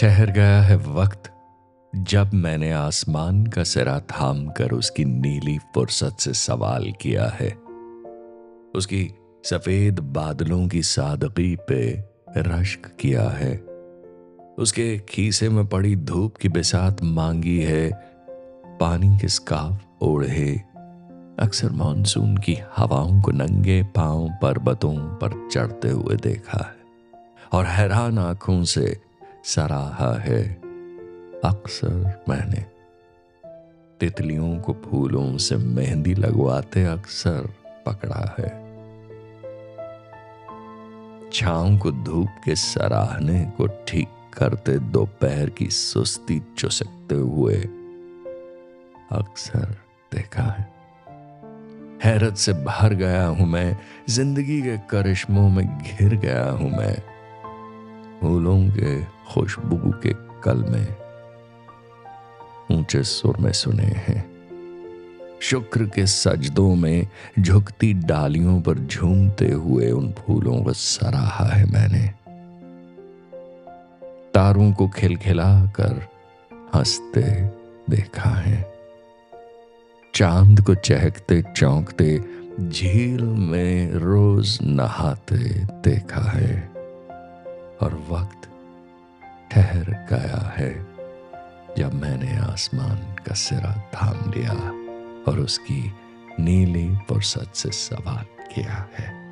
ठहर गया है वक्त, जब मैंने आसमान का सिरा थाम कर उसकी नीली फुर्सत से सवाल किया है। उसकी सफ़ेद बादलों की सादगी पे रश्क किया है। उसके खीसे में पड़ी धूप की बिसात मांगी है। पानी के स्काफ ओढ़े। अक्सर मानसून की हवाओं को नंगे पाँव पर्वतों पर चढ़ते हुए देखा है। और हैरान आँखों से सराहा है अक्सर मैंने। तितलियों को फूलों से मेहंदी लगवाते अक्सर पकड़ा है। छांव को धूप के सराहने को ठीक करते दोपहर की सुस्ती चुसकते हुए अक्सर देखा है। हैरत से भर गया हूँ मैं, ज़िंदगी के करिश्मों में घिर गया हूँ मैं। फूलों के खुशबू के कल में ऊँचे सुर में सुने हैं। शुक्र के सजदों में झुकती डालियों पर झूमते हुए उन फूलों को सराहा है मैंने। तारों को खिलखिला कर हँसते देखा है। चाँद को चहकते चौंकते झील में रोज नहाते देखा है। और वक्त ठहर गया है जब मैंने आसमान का सिरा थाम लिया और उसकी नीली फुर्सत से सवाल किया है।